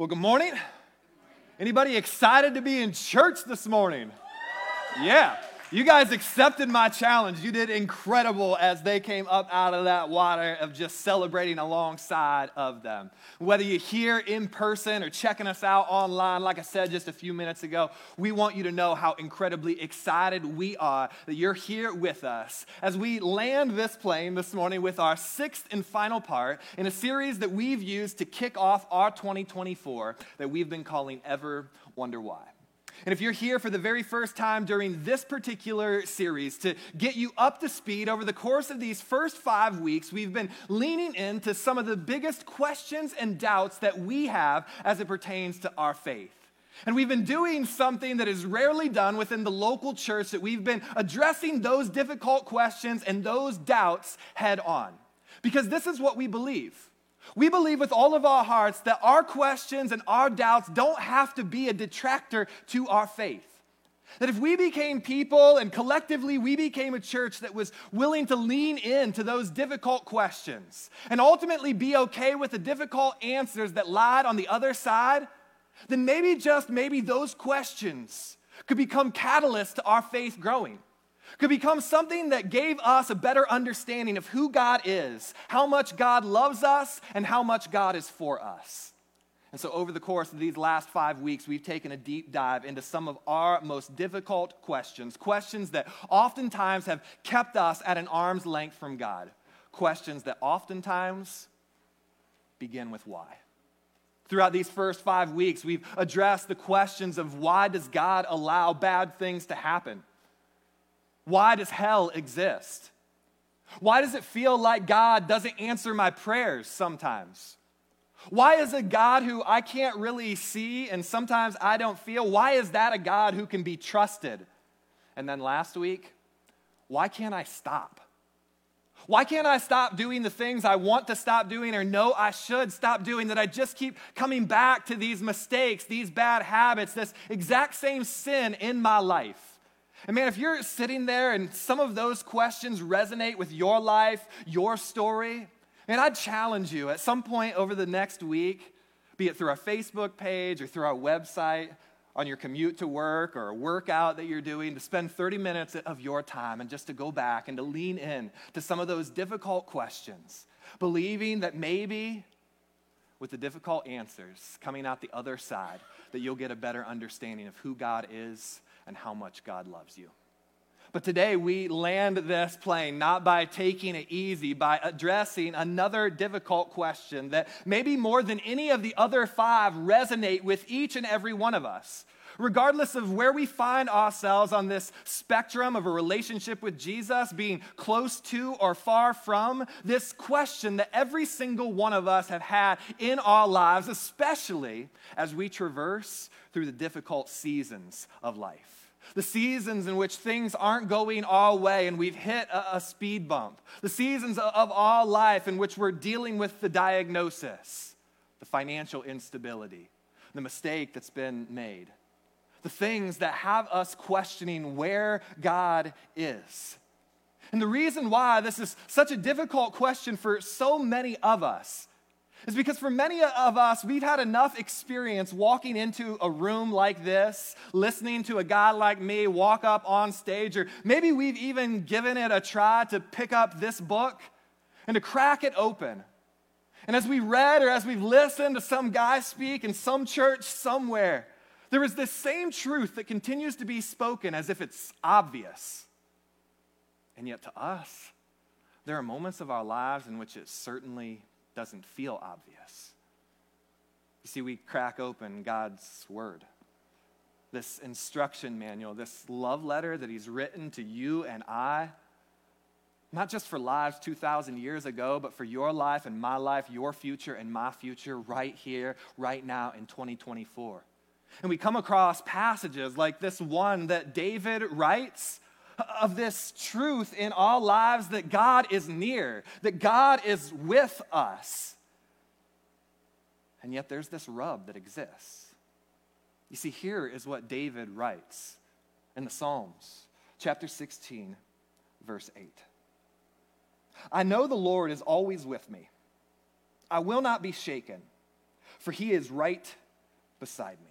Well, good morning. Anybody excited to be in church this morning? Yeah. You guys accepted my challenge. You did incredible as they came up out of that water of just celebrating alongside of them. Whether you're here in person or checking us out online, like I said just a few minutes ago, we want you to know how incredibly excited we are that you're here with us as we land this plane this morning with our sixth and final part in a series that we've used to kick off our 2024 that we've been calling Ever Wonder Why. And if you're here for the very first time during this particular series, to get you up to speed over the course of these first five weeks, we've been leaning into some of the biggest questions and doubts that we have as it pertains to our faith. And we've been doing something that is rarely done within the local church, that we've been addressing those difficult questions and those doubts head on. Because this is what we believe we believe with all of our hearts that our questions and our doubts don't have to be a detractor to our faith. That if we became people and collectively we became a church that was willing to lean into those difficult questions and ultimately be okay with the difficult answers that lied on the other side, then maybe just maybe those questions could become catalysts to our faith growing could become something that gave us a better understanding of who God is, how much God loves us, and how much God is for us. And so, over the course of these last five weeks, we've taken a deep dive into some of our most difficult questions, questions that oftentimes have kept us at an arm's length from God, questions that oftentimes begin with why. Throughout these first five weeks, we've addressed the questions of why does God allow bad things to happen? Why does hell exist? Why does it feel like God doesn't answer my prayers sometimes? Why is a God who I can't really see and sometimes I don't feel, why is that a God who can be trusted? And then last week, why can't I stop? Why can't I stop doing the things I want to stop doing or know I should stop doing? That I just keep coming back to these mistakes, these bad habits, this exact same sin in my life. And man, if you're sitting there and some of those questions resonate with your life, your story, and I'd challenge you at some point over the next week, be it through our Facebook page or through our website, on your commute to work or a workout that you're doing, to spend 30 minutes of your time and just to go back and to lean in to some of those difficult questions, believing that maybe with the difficult answers coming out the other side, that you'll get a better understanding of who God is and how much God loves you. But today we land this plane not by taking it easy, by addressing another difficult question that maybe more than any of the other five resonate with each and every one of us. Regardless of where we find ourselves on this spectrum of a relationship with Jesus, being close to or far from, this question that every single one of us have had in our lives, especially as we traverse through the difficult seasons of life the seasons in which things aren't going our way and we've hit a, a, speed bump, the seasons of our life in which we're dealing with the diagnosis, the financial instability, the mistake that's been made, the things that have us questioning where God is. And the reason why this is such a difficult question for so many of us is because for many of us, we've had enough experience walking into a room like this, listening to a guy like me walk up on stage, or maybe we've even given it a try to pick up this book and to crack it open. And as we read or as we've listened to some guy speak in some church somewhere, there is this same truth that continues to be spoken as if it's obvious. And yet to us, there are moments of our lives in which it certainly doesn't feel obvious. You see, we crack open God's Word, this instruction manual, this love letter that He's written to you and I, not just for lives 2,000 years ago, but for your life and my life, your future and my future, right here, right now in 2024. And we come across passages like this one that David writes of this truth in all lives that God is near, that God is with us. And yet there's this rub that exists. You see, here is what David writes in the Psalms, chapter 16, verse 8. I know the Lord is always with me. I will not be shaken, for he is right beside me.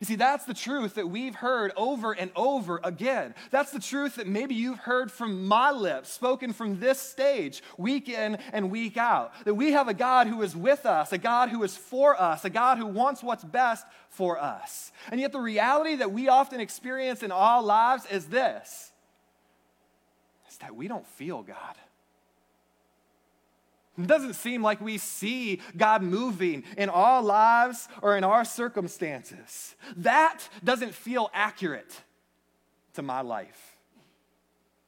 You see, that's the truth that we've heard over and over again. That's the truth that maybe you've heard from my lips, spoken from this stage, week in and week out. That we have a God who is with us, a God who is for us, a God who wants what's best for us. And yet, the reality that we often experience in our lives is this is that we don't feel God. It doesn't seem like we see God moving in our lives or in our circumstances. That doesn't feel accurate to my life.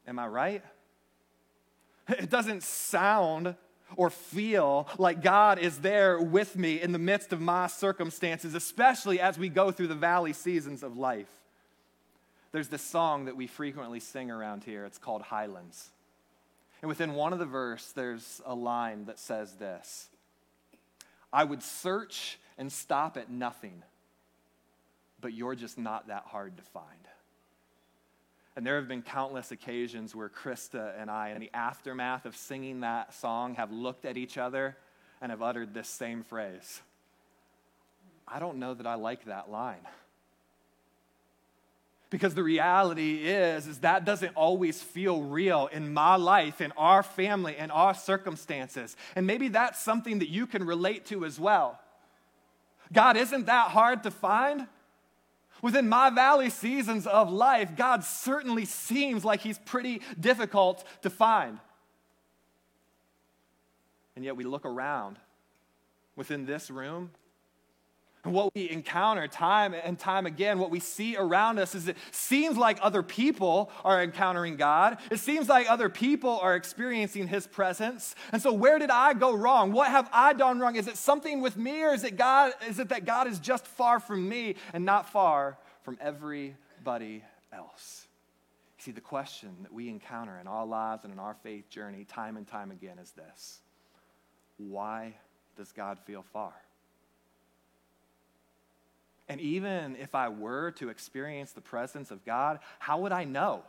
Am I right? It doesn't sound or feel like God is there with me in the midst of my circumstances, especially as we go through the valley seasons of life. There's this song that we frequently sing around here. It's called Highlands. And within one of the verse, there's a line that says this I would search and stop at nothing, but you're just not that hard to find. And there have been countless occasions where Krista and I, in the aftermath of singing that song, have looked at each other and have uttered this same phrase I don't know that I like that line. Because the reality is, is that doesn't always feel real in my life, in our family, in our circumstances. And maybe that's something that you can relate to as well. God isn't that hard to find. Within my valley seasons of life, God certainly seems like He's pretty difficult to find. And yet we look around within this room what we encounter time and time again, what we see around us is it seems like other people are encountering God. It seems like other people are experiencing His presence. And so, where did I go wrong? What have I done wrong? Is it something with me, or is it God? Is it that God is just far from me and not far from everybody else? See, the question that we encounter in our lives and in our faith journey, time and time again, is this: Why does God feel far? And even if I were to experience the presence of God, how would I know?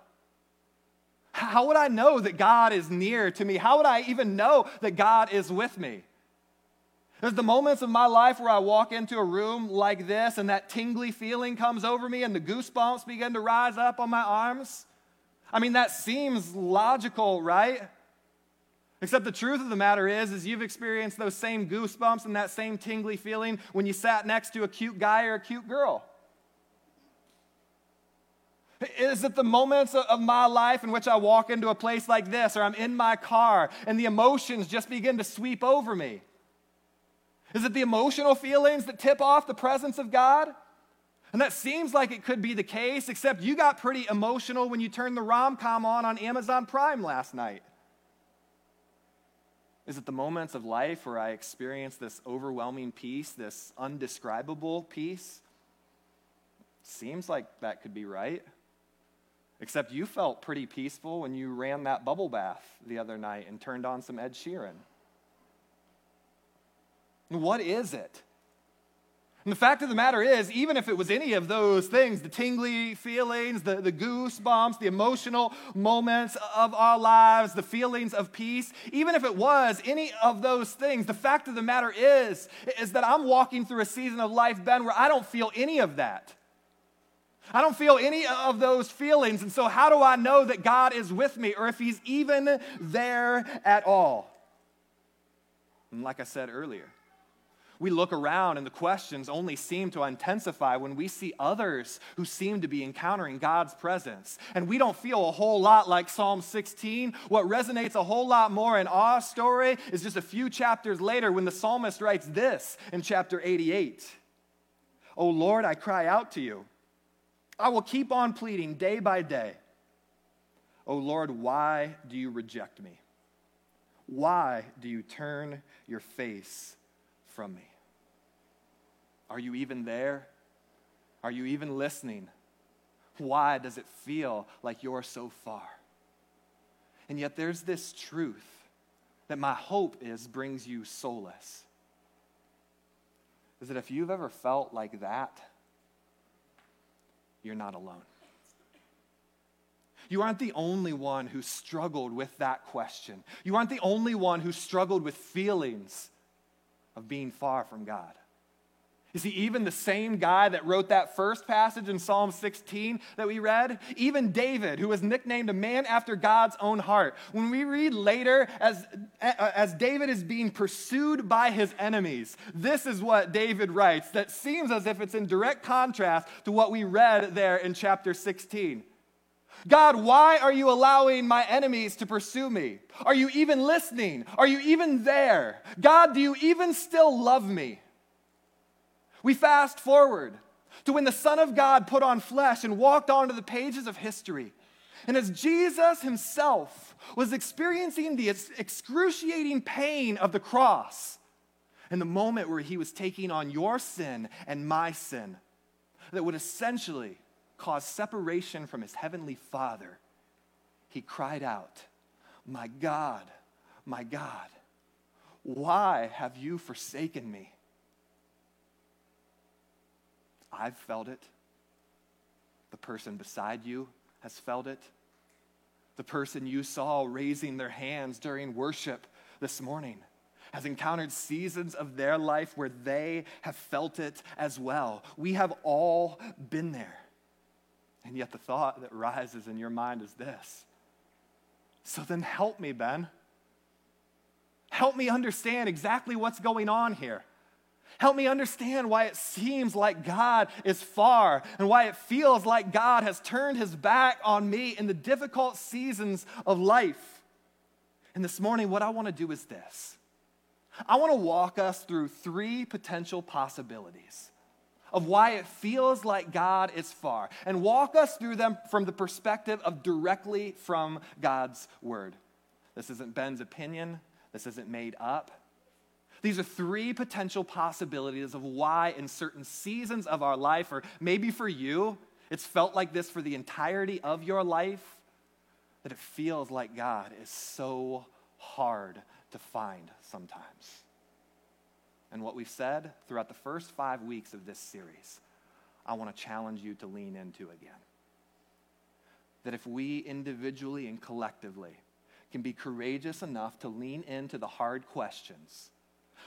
How would I know that God is near to me? How would I even know that God is with me? There's the moments of my life where I walk into a room like this and that tingly feeling comes over me and the goosebumps begin to rise up on my arms. I mean, that seems logical, right? Except the truth of the matter is, is you've experienced those same goosebumps and that same tingly feeling when you sat next to a cute guy or a cute girl. Is it the moments of my life in which I walk into a place like this, or I'm in my car and the emotions just begin to sweep over me? Is it the emotional feelings that tip off the presence of God? And that seems like it could be the case, except you got pretty emotional when you turned the rom com on on Amazon Prime last night. Is it the moments of life where I experience this overwhelming peace, this undescribable peace? Seems like that could be right. Except you felt pretty peaceful when you ran that bubble bath the other night and turned on some Ed Sheeran. What is it? And the fact of the matter is, even if it was any of those things the tingly feelings, the, the goosebumps, the emotional moments of our lives, the feelings of peace even if it was any of those things, the fact of the matter is, is that I'm walking through a season of life, Ben, where I don't feel any of that. I don't feel any of those feelings. And so, how do I know that God is with me or if He's even there at all? And like I said earlier, we look around and the questions only seem to intensify when we see others who seem to be encountering God's presence. And we don't feel a whole lot like Psalm 16. What resonates a whole lot more in our story is just a few chapters later when the psalmist writes this in chapter 88 Oh Lord, I cry out to you. I will keep on pleading day by day. Oh Lord, why do you reject me? Why do you turn your face from me? Are you even there? Are you even listening? Why does it feel like you're so far? And yet there's this truth that my hope is brings you solace. Is that if you've ever felt like that, you're not alone. You aren't the only one who struggled with that question. You aren't the only one who struggled with feelings of being far from God. You see, even the same guy that wrote that first passage in Psalm 16 that we read, even David, who was nicknamed a man after God's own heart, when we read later as, as David is being pursued by his enemies, this is what David writes that seems as if it's in direct contrast to what we read there in chapter 16. God, why are you allowing my enemies to pursue me? Are you even listening? Are you even there? God, do you even still love me? We fast forward to when the Son of God put on flesh and walked onto the pages of history. And as Jesus himself was experiencing the excruciating pain of the cross, in the moment where he was taking on your sin and my sin, that would essentially cause separation from his heavenly Father, he cried out, My God, my God, why have you forsaken me? I've felt it. The person beside you has felt it. The person you saw raising their hands during worship this morning has encountered seasons of their life where they have felt it as well. We have all been there. And yet, the thought that rises in your mind is this So then, help me, Ben. Help me understand exactly what's going on here. Help me understand why it seems like God is far and why it feels like God has turned his back on me in the difficult seasons of life. And this morning, what I want to do is this I want to walk us through three potential possibilities of why it feels like God is far and walk us through them from the perspective of directly from God's word. This isn't Ben's opinion, this isn't made up. These are three potential possibilities of why, in certain seasons of our life, or maybe for you, it's felt like this for the entirety of your life, that it feels like God is so hard to find sometimes. And what we've said throughout the first five weeks of this series, I want to challenge you to lean into again. That if we individually and collectively can be courageous enough to lean into the hard questions,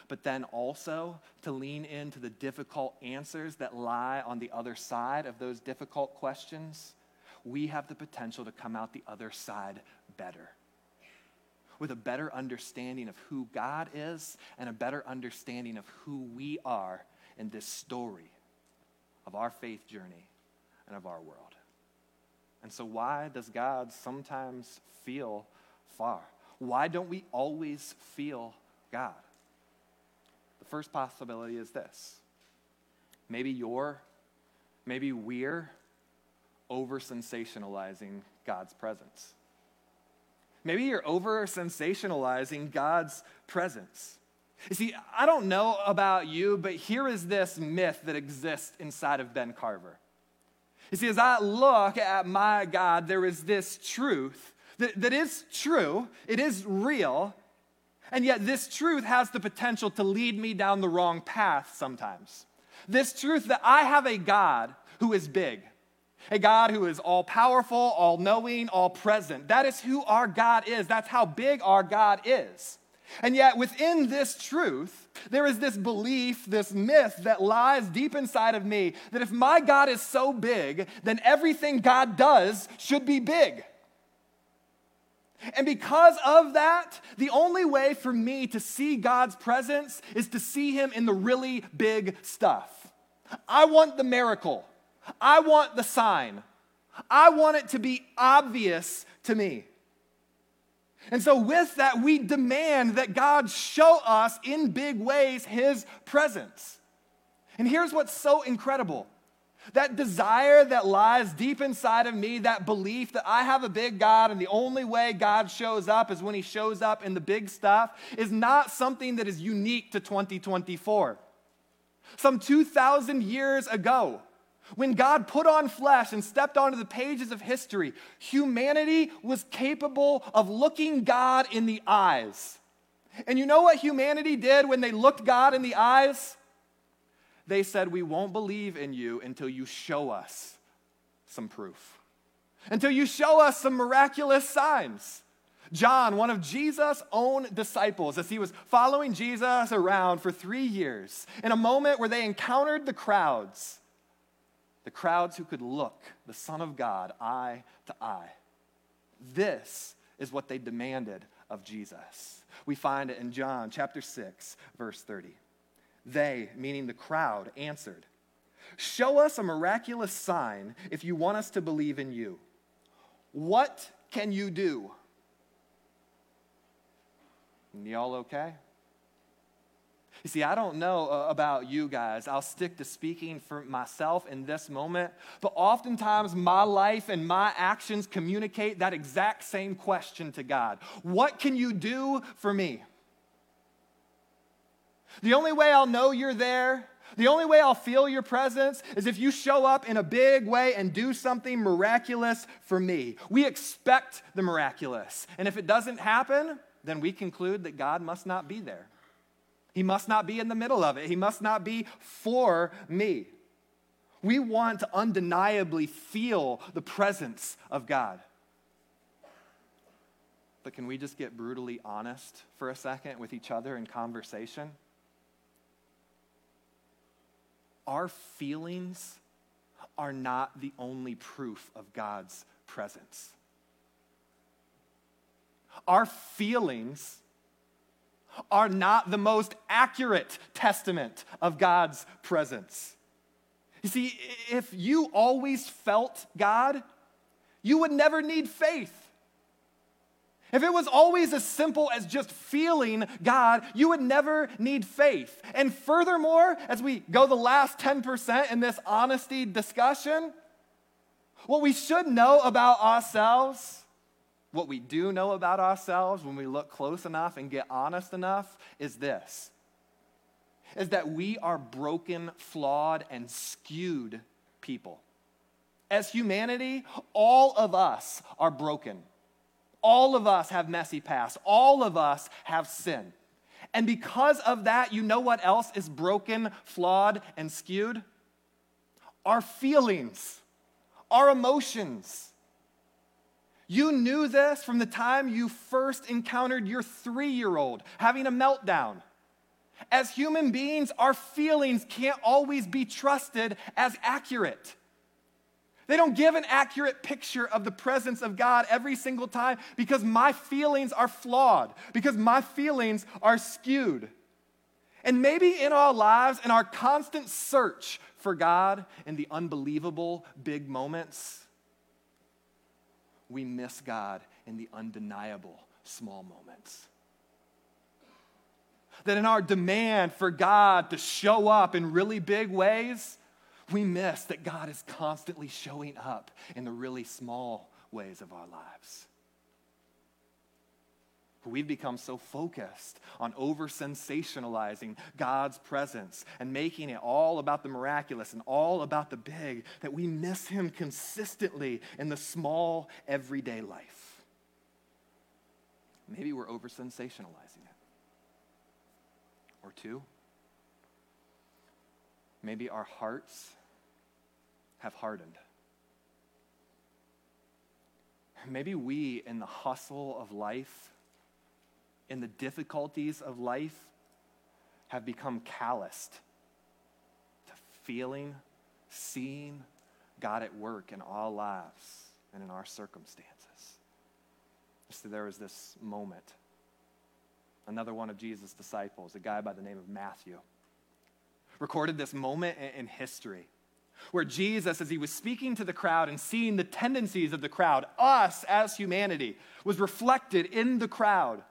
but then also to lean into the difficult answers that lie on the other side of those difficult questions, we have the potential to come out the other side better. With a better understanding of who God is and a better understanding of who we are in this story of our faith journey and of our world. And so, why does God sometimes feel far? Why don't we always feel God? The first possibility is this maybe you're, maybe we're over sensationalizing God's presence. Maybe you're over sensationalizing God's presence. You see, I don't know about you, but here is this myth that exists inside of Ben Carver. You see, as I look at my God, there is this truth that, that is true, it is real, and yet, this truth has the potential to lead me down the wrong path sometimes. This truth that I have a God who is big, a God who is all powerful, all knowing, all present. That is who our God is. That's how big our God is. And yet, within this truth, there is this belief, this myth that lies deep inside of me that if my God is so big, then everything God does should be big. And because of that, the only way for me to see God's presence is to see Him in the really big stuff. I want the miracle, I want the sign, I want it to be obvious to me. And so, with that, we demand that God show us in big ways His presence. And here's what's so incredible that desire that lies deep inside of me, that belief that I have a big God and the only way God shows up is when he shows up in the big stuff, is not something that is unique to 2024. Some 2,000 years ago, when God put on flesh and stepped onto the pages of history, humanity was capable of looking God in the eyes. And you know what humanity did when they looked God in the eyes? they said, We won't believe in you until you show us some proof, until you show us some miraculous signs. John, one of Jesus' own disciples, as he was following Jesus around for three years, in a moment where they encountered the crowds, the crowds who could look the Son of God eye to eye. This is what they demanded of Jesus. We find it in John chapter 6, verse 30. They, meaning the crowd, answered, Show us a miraculous sign if you want us to believe in you. What can you do? And Y'all okay? You see, I don't know uh, about you guys. I'll stick to speaking for myself in this moment, but oftentimes my life and my actions communicate that exact same question to God What can you do for me? The only way I'll know you're there, the only way I'll feel your presence is if you show up in a big way and do something miraculous for me. We expect the miraculous. And if it doesn't happen, then we conclude that God must not be there. He must not be in the middle of it. He must not be for me. We want to undeniably feel the presence of God. But can we just get brutally honest for a second with each other in conversation? Our feelings are not the only proof of God's presence. Our feelings are not the most accurate testament of God's presence. You see, if you always felt God, you would never need faith. If it was always as simple as just feeling God, you would never need faith. And furthermore, as we go the last 10% in this honesty discussion, what we should know about ourselves what we do know about ourselves when we look close enough and get honest enough is this is that we are broken, flawed, and skewed people. As humanity, all of us are broken. All of us have messy past. All of us have sin. And because of that, you know what else is broken, flawed, and skewed? Our feelings, our emotions. You knew this from the time you first encountered your three year old having a meltdown. As human beings, our feelings can't always be trusted as accurate. They don't give an accurate picture of the presence of God every single time because my feelings are flawed, because my feelings are skewed. And maybe in our lives, in our constant search for God in the unbelievable big moments, we miss God in the undeniable small moments. That in our demand for God to show up in really big ways, we miss that God is constantly showing up in the really small ways of our lives. We've become so focused on over sensationalizing God's presence and making it all about the miraculous and all about the big that we miss Him consistently in the small, everyday life. Maybe we're over sensationalizing it. Or two, maybe our hearts have hardened. Maybe we, in the hustle of life, in the difficulties of life have become calloused to feeling, seeing God at work in all lives and in our circumstances. So there was this moment. Another one of Jesus' disciples, a guy by the name of Matthew, recorded this moment in history where Jesus, as he was speaking to the crowd and seeing the tendencies of the crowd, us as humanity, was reflected in the crowd.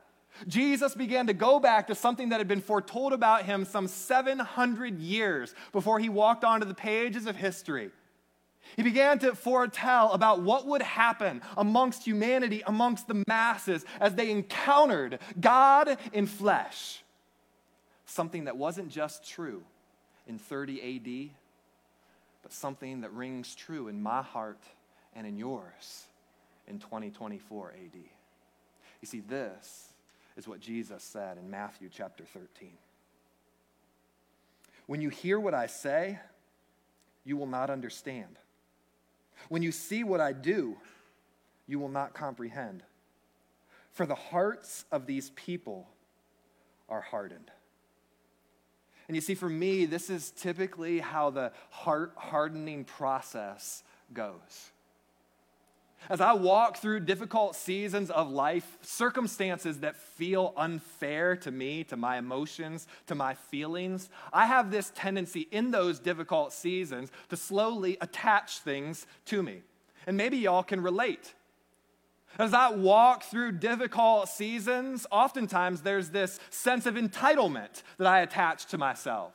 Jesus began to go back to something that had been foretold about him some 700 years before he walked onto the pages of history. He began to foretell about what would happen amongst humanity, amongst the masses, as they encountered God in flesh. Something that wasn't just true in 30 AD, but something that rings true in my heart and in yours in 2024 AD. You see, this is what Jesus said in Matthew chapter 13. When you hear what I say, you will not understand. When you see what I do, you will not comprehend. For the hearts of these people are hardened. And you see, for me, this is typically how the heart hardening process goes. As I walk through difficult seasons of life, circumstances that feel unfair to me, to my emotions, to my feelings, I have this tendency in those difficult seasons to slowly attach things to me. And maybe y'all can relate. As I walk through difficult seasons, oftentimes there's this sense of entitlement that I attach to myself.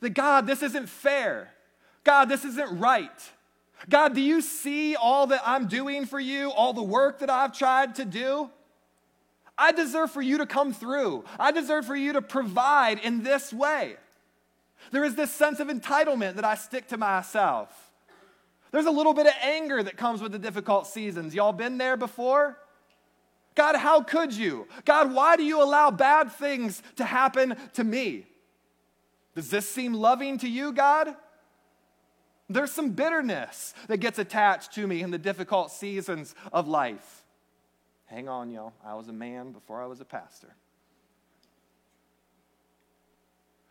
That God, this isn't fair. God, this isn't right. God, do you see all that I'm doing for you, all the work that I've tried to do? I deserve for you to come through. I deserve for you to provide in this way. There is this sense of entitlement that I stick to myself. There's a little bit of anger that comes with the difficult seasons. Y'all been there before? God, how could you? God, why do you allow bad things to happen to me? Does this seem loving to you, God? There's some bitterness that gets attached to me in the difficult seasons of life. Hang on, y'all. I was a man before I was a pastor.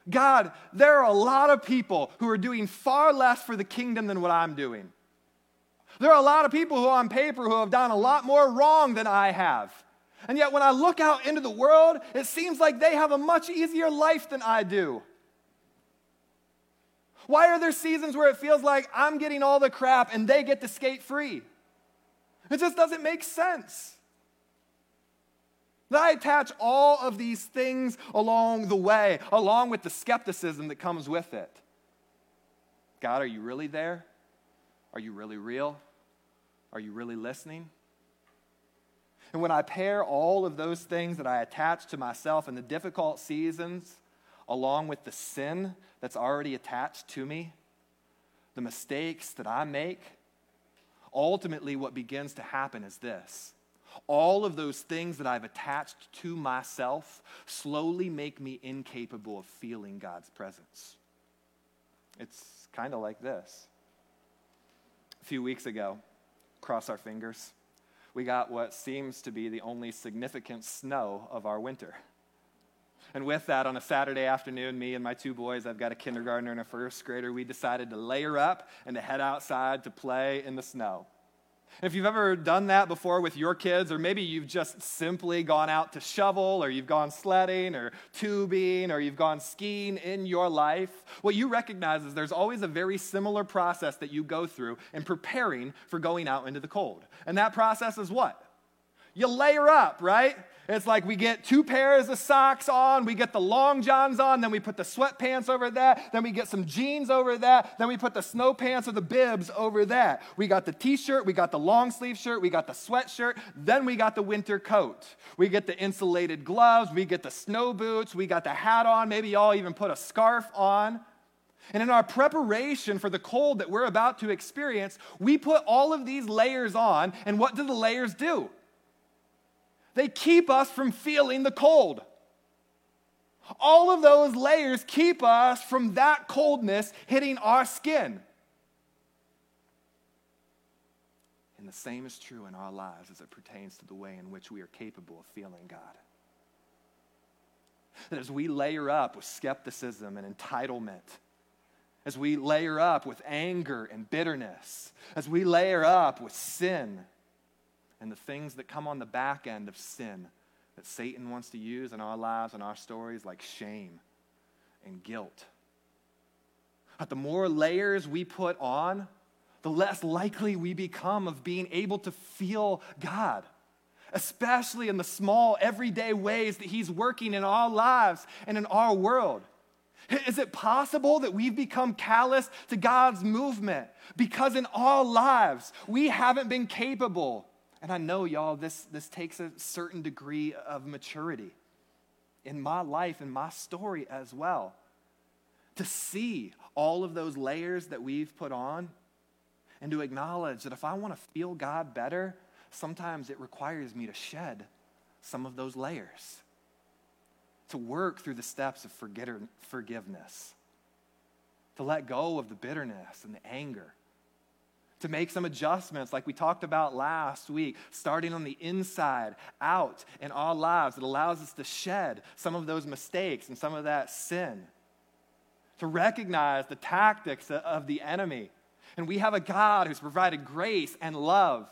God, there are a lot of people who are doing far less for the kingdom than what I'm doing. There are a lot of people who, on paper, who have done a lot more wrong than I have. And yet, when I look out into the world, it seems like they have a much easier life than I do. Why are there seasons where it feels like I'm getting all the crap and they get to skate free? It just doesn't make sense. I attach all of these things along the way, along with the skepticism that comes with it. God, are you really there? Are you really real? Are you really listening? And when I pair all of those things that I attach to myself in the difficult seasons, along with the sin that's already attached to me, the mistakes that I make, ultimately what begins to happen is this. All of those things that I've attached to myself slowly make me incapable of feeling God's presence. It's kind of like this. A few weeks ago, cross our fingers, we got what seems to be the only significant snow of our winter. And with that, on a Saturday afternoon, me and my two boys, I've got a kindergartner and a first grader, we decided to layer up and to head outside to play in the snow. If you've ever done that before with your kids, or maybe you've just simply gone out to shovel, or you've gone sledding, or tubing, or you've gone skiing in your life, what you recognize is there's always a very similar process that you go through in preparing for going out into the cold. And that process is what? You layer up, right? It's like we get two pairs of socks on, we get the long johns on, then we put the sweatpants over that, then we get some jeans over that, then we put the snow pants or the bibs over that. We got the t shirt, we got the long sleeve shirt, we got the sweatshirt, then we got the winter coat. We get the insulated gloves, we get the snow boots, we got the hat on, maybe y'all even put a scarf on. And in our preparation for the cold that we're about to experience, we put all of these layers on, and what do the layers do? They keep us from feeling the cold. All of those layers keep us from that coldness hitting our skin. And the same is true in our lives as it pertains to the way in which we are capable of feeling God. That as we layer up with skepticism and entitlement, as we layer up with anger and bitterness, as we layer up with sin, and the things that come on the back end of sin that Satan wants to use in our lives and our stories, like shame and guilt. But the more layers we put on, the less likely we become of being able to feel God, especially in the small, everyday ways that He's working in our lives and in our world. Is it possible that we've become callous to God's movement because in our lives we haven't been capable and I know, y'all, this, this takes a certain degree of maturity in my life and my story as well. To see all of those layers that we've put on and to acknowledge that if I want to feel God better, sometimes it requires me to shed some of those layers, to work through the steps of forgiveness, to let go of the bitterness and the anger to make some adjustments, like we talked about last week, starting on the inside out in our lives. It allows us to shed some of those mistakes and some of that sin, to recognize the tactics of the enemy. And we have a God who's provided grace and love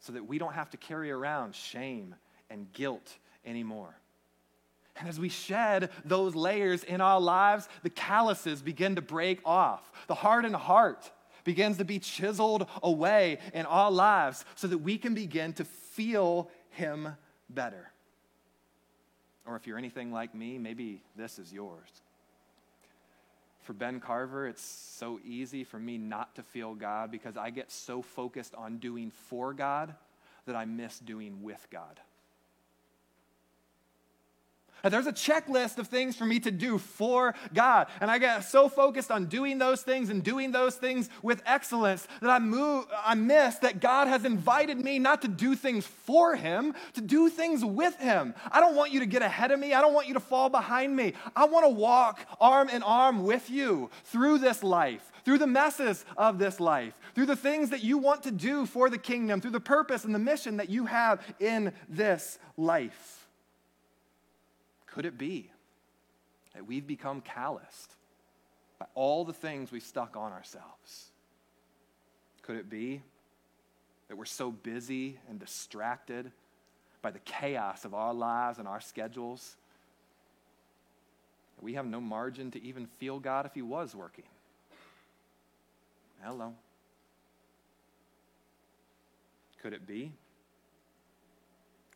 so that we don't have to carry around shame and guilt anymore. And as we shed those layers in our lives, the calluses begin to break off. The hardened heart begins to be chiseled away in our lives so that we can begin to feel Him better. Or if you're anything like me, maybe this is yours. For Ben Carver, it's so easy for me not to feel God because I get so focused on doing for God that I miss doing with God. There's a checklist of things for me to do for God. And I get so focused on doing those things and doing those things with excellence that I move I miss that God has invited me not to do things for him, to do things with him. I don't want you to get ahead of me. I don't want you to fall behind me. I want to walk arm in arm with you through this life through the messes of this life, through the things that you want to do for the kingdom, through the purpose and the mission that you have in this life. Could it be that we've become calloused by all the things we've stuck on ourselves? Could it be that we're so busy and distracted by the chaos of our lives and our schedules that we have no margin to even feel God if He was working? Hello. Could it be?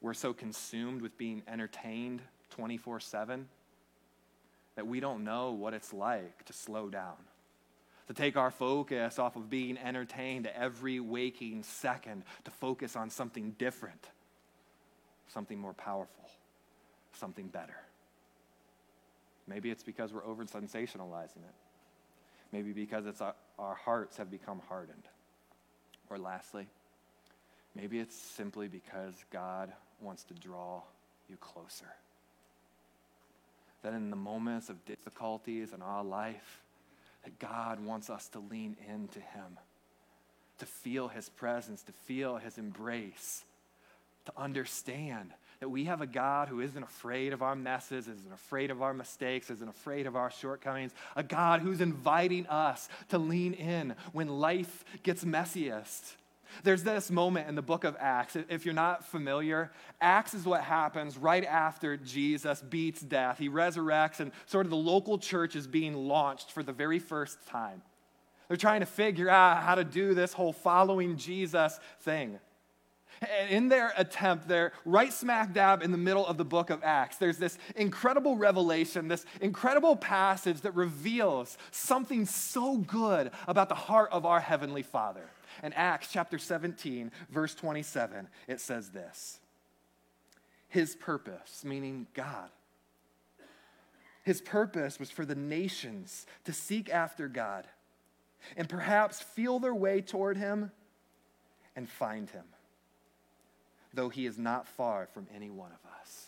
We're so consumed with being entertained 24 7 that we don't know what it's like to slow down, to take our focus off of being entertained every waking second to focus on something different, something more powerful, something better. Maybe it's because we're over sensationalizing it. Maybe because it's our, our hearts have become hardened. Or lastly, maybe it's simply because God wants to draw you closer that in the moments of difficulties in our life, that God wants us to lean into Him, to feel His presence, to feel His embrace, to understand that we have a God who isn't afraid of our messes, isn't afraid of our mistakes, isn't afraid of our shortcomings, a God who's inviting us to lean in when life gets messiest there's this moment in the book of Acts. If you're not familiar, Acts is what happens right after Jesus beats death. He resurrects, and sort of the local church is being launched for the very first time. They're trying to figure out how to do this whole following Jesus thing. And in their attempt, they're right smack dab in the middle of the book of Acts. There's this incredible revelation, this incredible passage that reveals something so good about the heart of our Heavenly Father. In Acts chapter 17, verse 27, it says this His purpose, meaning God, his purpose was for the nations to seek after God and perhaps feel their way toward him and find him, though he is not far from any one of us.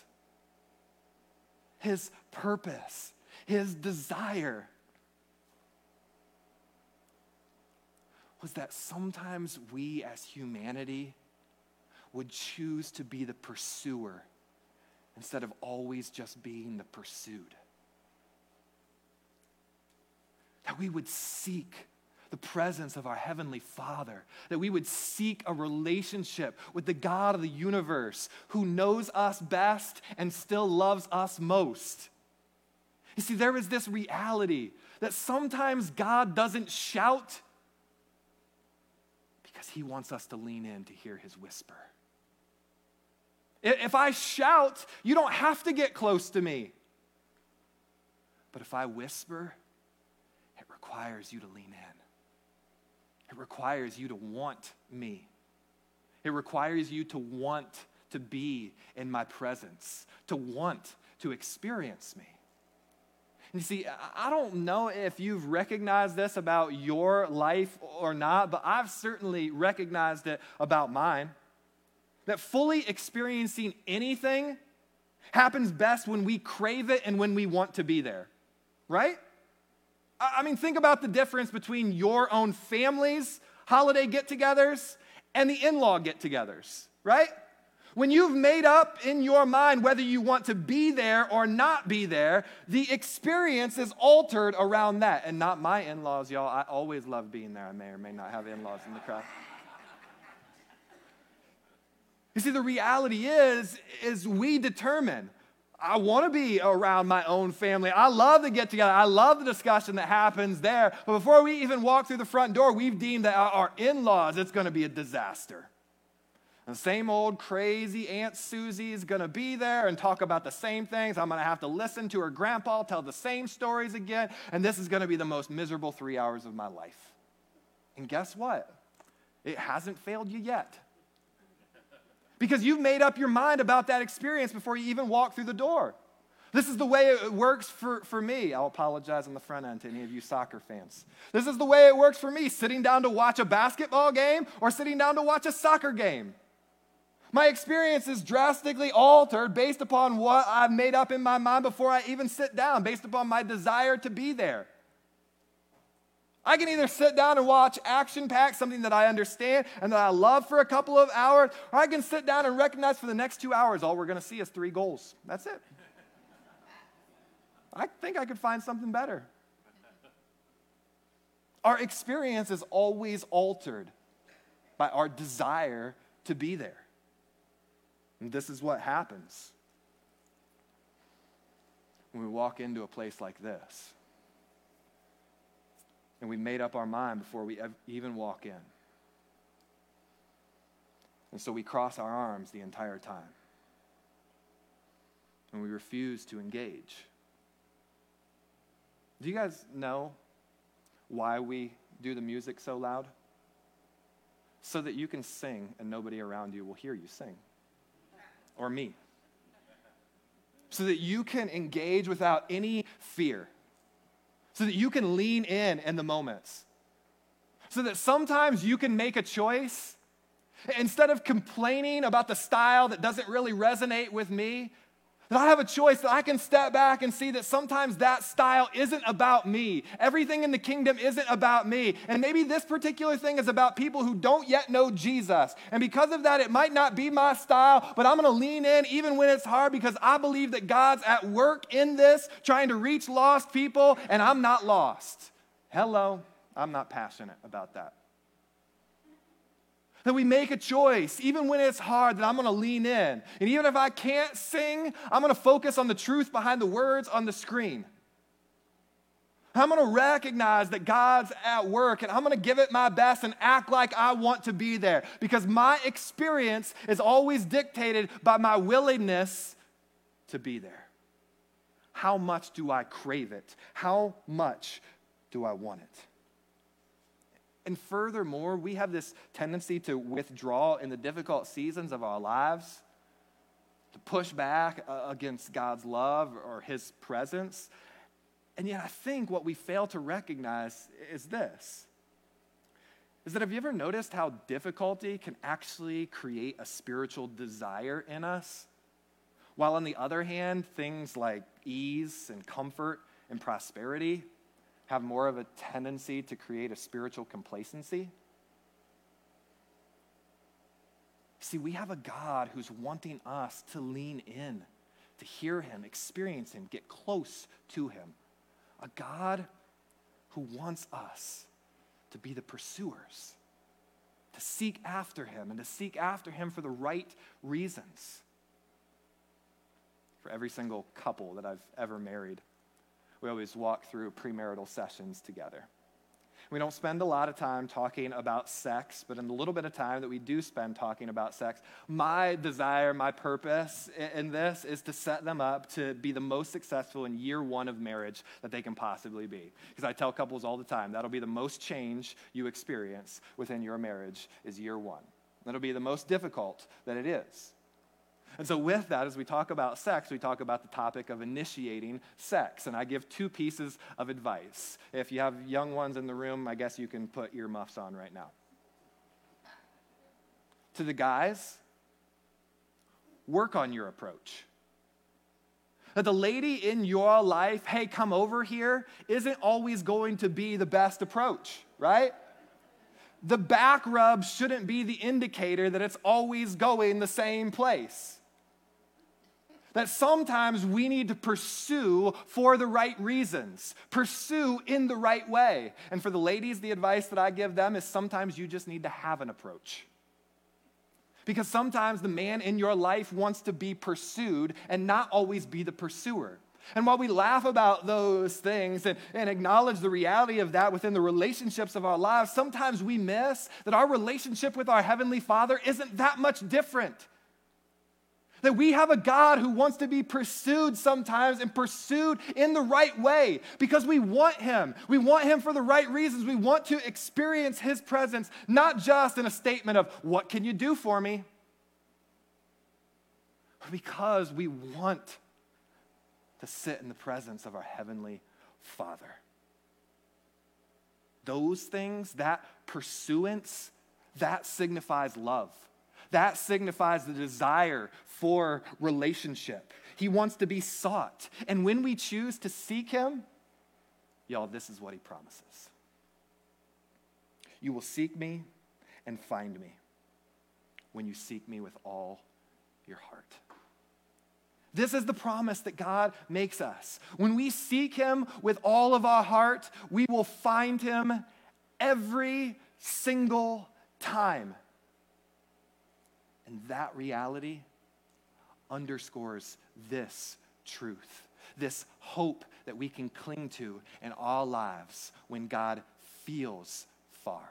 His purpose, his desire was that sometimes we as humanity would choose to be the pursuer instead of always just being the pursued. That we would seek the presence of our Heavenly Father, that we would seek a relationship with the God of the universe who knows us best and still loves us most. You see, there is this reality that sometimes God doesn't shout because he wants us to lean in to hear his whisper. If I shout, you don't have to get close to me. But if I whisper, it requires you to lean in. It requires you to want me. It requires you to want to be in my presence, to want to experience me. You see, I don't know if you've recognized this about your life or not, but I've certainly recognized it about mine. That fully experiencing anything happens best when we crave it and when we want to be there, right? I mean, think about the difference between your own family's holiday get togethers and the in law get togethers, right? When you've made up in your mind whether you want to be there or not be there, the experience is altered around that. And not my in laws, y'all. I always love being there. I may or may not have in laws in the crowd. You see, the reality is, is we determine. I want to be around my own family. I love the get together. I love the discussion that happens there. But before we even walk through the front door, we've deemed that our in laws, it's going to be a disaster. The same old crazy Aunt Susie is going to be there and talk about the same things. I'm going to have to listen to her grandpa tell the same stories again. And this is going to be the most miserable three hours of my life. And guess what? It hasn't failed you yet. Because you've made up your mind about that experience before you even walk through the door. This is the way it works for, for me. I'll apologize on the front end to any of you soccer fans. This is the way it works for me sitting down to watch a basketball game or sitting down to watch a soccer game. My experience is drastically altered based upon what I've made up in my mind before I even sit down, based upon my desire to be there. I can either sit down and watch action packed, something that I understand and that I love for a couple of hours, or I can sit down and recognize for the next two hours all we're going to see is three goals. That's it. I think I could find something better. Our experience is always altered by our desire to be there. And this is what happens when we walk into a place like this. And we've made up our mind before we even walk in. And so we cross our arms the entire time. And we refuse to engage. Do you guys know why we do the music so loud? So that you can sing and nobody around you will hear you sing or me. So that you can engage without any fear. So that you can lean in in the moments. So that sometimes you can make a choice. Instead of complaining about the style that doesn't really resonate with me, that I have a choice that I can step back and see that sometimes that style isn't about me. Everything in the kingdom isn't about me. And maybe this particular thing is about people who don't yet know Jesus. And because of that, it might not be my style, but I'm going to lean in even when it's hard because I believe that God's at work in this, trying to reach lost people, and I'm not lost. Hello, I'm not passionate about that. That we make a choice, even when it's hard, that I'm gonna lean in. And even if I can't sing, I'm gonna focus on the truth behind the words on the screen. I'm gonna recognize that God's at work and I'm gonna give it my best and act like I want to be there because my experience is always dictated by my willingness to be there. How much do I crave it? How much do I want it? And furthermore, we have this tendency to withdraw in the difficult seasons of our lives, to push back uh, against God's love or His presence. And yet, I think what we fail to recognize is this is that have you ever noticed how difficulty can actually create a spiritual desire in us? While on the other hand, things like ease and comfort and prosperity have more of a tendency to create a spiritual complacency? See, we have a God who's wanting us to lean in, to hear Him, experience Him, get close to Him. A God who wants us to be the pursuers, to seek after Him, and to seek after Him for the right reasons. For every single couple that I've ever married, we always walk through premarital sessions together. We don't spend a lot of time talking about sex, but in the little bit of time that we do spend talking about sex, my desire, my purpose in this is to set them up to be the most successful in year one of marriage that they can possibly be. Because I tell couples all the time that'll be the most change you experience within your marriage is year one. That'll be the most difficult that it is. And so, with that, as we talk about sex, we talk about the topic of initiating sex. And I give two pieces of advice. If you have young ones in the room, I guess you can put earmuffs on right now. To the guys, work on your approach. That the lady in your life, hey, come over here, isn't always going to be the best approach, right? the back rub shouldn't be the indicator that it's always going the same place. That sometimes we need to pursue for the right reasons, pursue in the right way. And for the ladies, the advice that I give them is sometimes you just need to have an approach. Because sometimes the man in your life wants to be pursued and not always be the pursuer. And while we laugh about those things and, and acknowledge the reality of that within the relationships of our lives, sometimes we miss that our relationship with our Heavenly Father isn't that much different. That we have a God who wants to be pursued sometimes and pursued in the right way because we want Him. We want Him for the right reasons. We want to experience His presence, not just in a statement of, What can you do for me? Because we want to sit in the presence of our Heavenly Father. Those things, that pursuance, that signifies love. That signifies the desire for relationship. He wants to be sought. And when we choose to seek Him, y'all, this is what He promises You will seek me and find me when you seek me with all your heart. This is the promise that God makes us. When we seek Him with all of our heart, we will find Him every single time. And that reality underscores this truth, this hope that we can cling to in our lives when God feels far.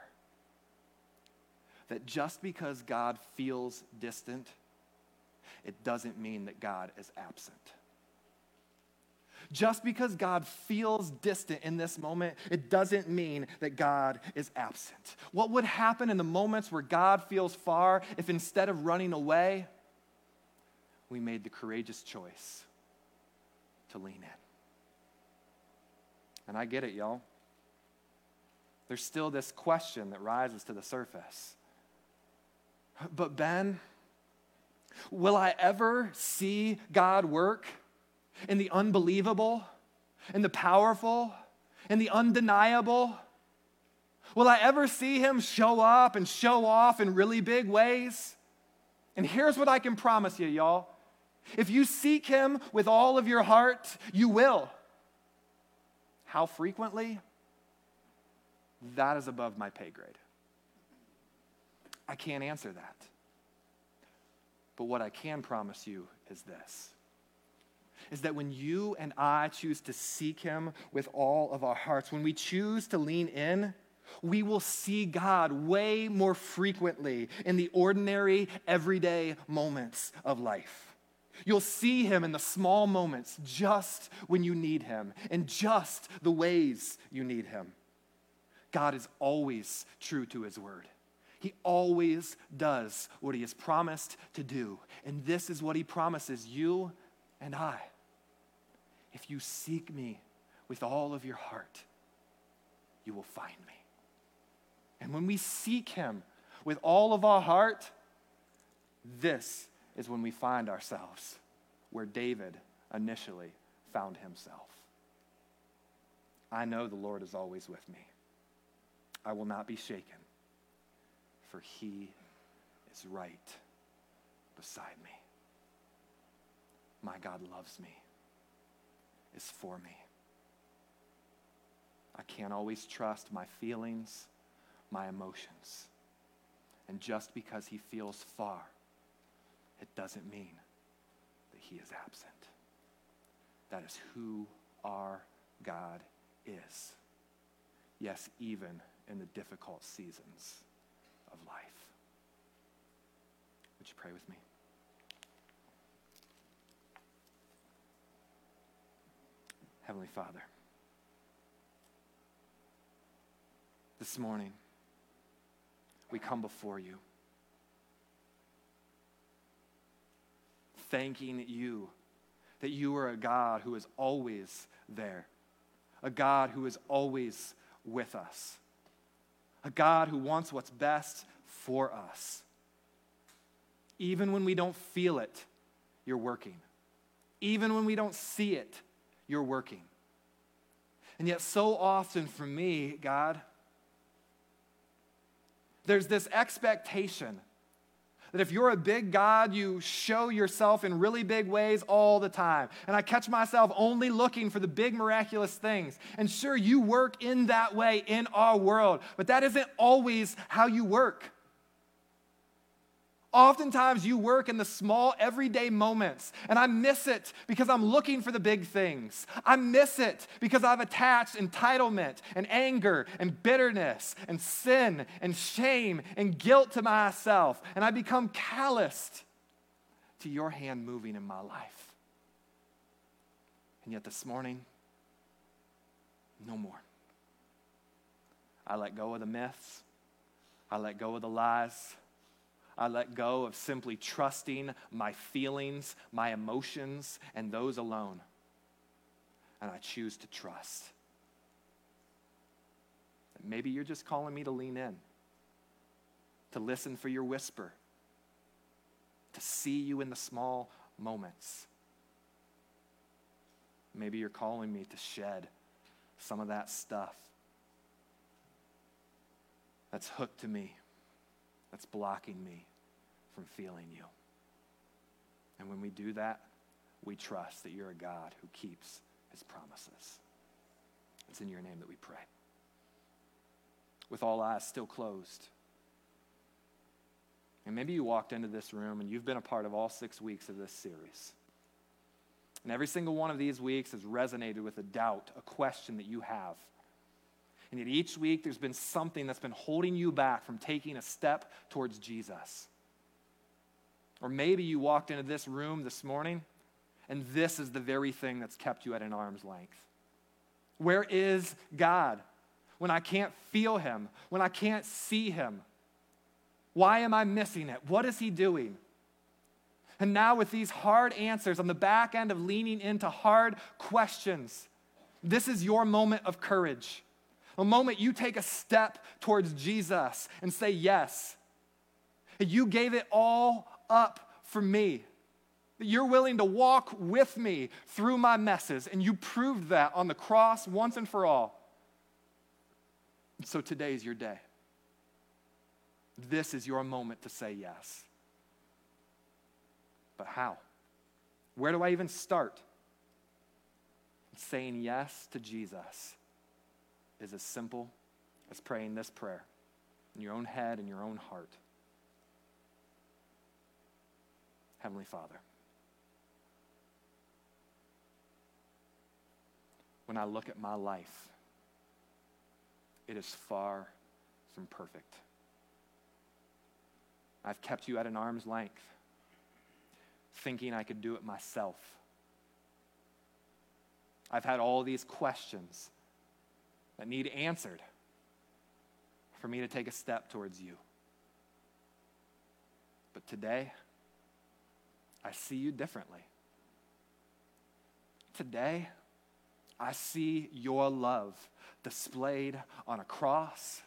That just because God feels distant, it doesn't mean that God is absent. Just because God feels distant in this moment, it doesn't mean that God is absent. What would happen in the moments where God feels far if instead of running away, we made the courageous choice to lean in? And I get it, y'all. There's still this question that rises to the surface. But, Ben, Will I ever see God work in the unbelievable, in the powerful, in the undeniable? Will I ever see him show up and show off in really big ways? And here's what I can promise you, y'all. If you seek him with all of your heart, you will. How frequently? That is above my pay grade. I can't answer that. But what I can promise you is this is that when you and I choose to seek Him with all of our hearts, when we choose to lean in, we will see God way more frequently in the ordinary, everyday moments of life. You'll see Him in the small moments just when you need Him, in just the ways you need Him. God is always true to His word. He always does what he has promised to do. And this is what he promises you and I. If you seek me with all of your heart, you will find me. And when we seek him with all of our heart, this is when we find ourselves where David initially found himself. I know the Lord is always with me. I will not be shaken for he is right beside me. My God loves me, is for me. I can't always trust my feelings, my emotions. And just because he feels far, it doesn't mean that he is absent. That is who our God is. Yes, even in the difficult seasons of life. Would you pray with me? Heavenly Father, this morning we come before you, thanking you that you are a God who is always there, a God who is always with us a God who wants what's best for us. Even when we don't feel it, you're working. Even when we don't see it, you're working. And yet, so often for me, God, There's this expectation that if you're a big God, you show yourself in really big ways all the time. And I catch myself only looking for the big miraculous things. And sure, you work in that way in our world, but that isn't always how you work. Oftentimes, you work in the small, everyday moments, and I miss it because I'm looking for the big things. I miss it because I've attached entitlement and anger and bitterness and sin and shame and guilt to myself, and I become calloused to your hand moving in my life. And yet, this morning, no more. I let go of the myths, I let go of the lies. I let go of simply trusting my feelings, my emotions, and those alone. And I choose to trust. Maybe you're just calling me to lean in, to listen for your whisper, to see you in the small moments. Maybe you're calling me to shed some of that stuff that's hooked to me, that's blocking me from feeling you. And when we do that, we trust that you're a God who keeps his promises. It's in your name that we pray. With all eyes still closed. And maybe you walked into this room and you've been a part of all six weeks of this series. And every single one of these weeks has resonated with a doubt, a question that you have. And yet each week there's been something that's been holding you back from taking a step towards Jesus. Or maybe you walked into this room this morning and this is the very thing that's kept you at an arm's length. Where is God when I can't feel Him, when I can't see Him? Why am I missing it? What is He doing? And now, with these hard answers on the back end of leaning into hard questions, this is your moment of courage. A moment you take a step towards Jesus and say, Yes. You gave it all up for me. That you're willing to walk with me through my messes, and you proved that on the cross once and for all. So today is your day. This is your moment to say yes. But how? Where do I even start? Saying yes to Jesus is as simple as praying this prayer in your own head and your own heart. Heavenly Father. When I look at my life, it is far from perfect. I've kept you at an arm's length, thinking I could do it myself. I've had all these questions that need answered for me to take a step towards you. But today, I see you differently. Today, I see your love displayed on a cross,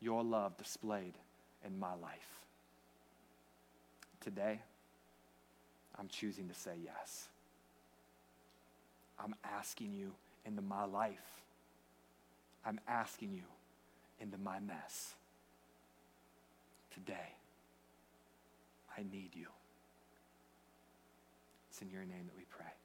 your love displayed in my life. Today, I'm choosing to say yes. I'm asking you into my life. I'm asking you into my mess. Today, I need you. In your name that we pray.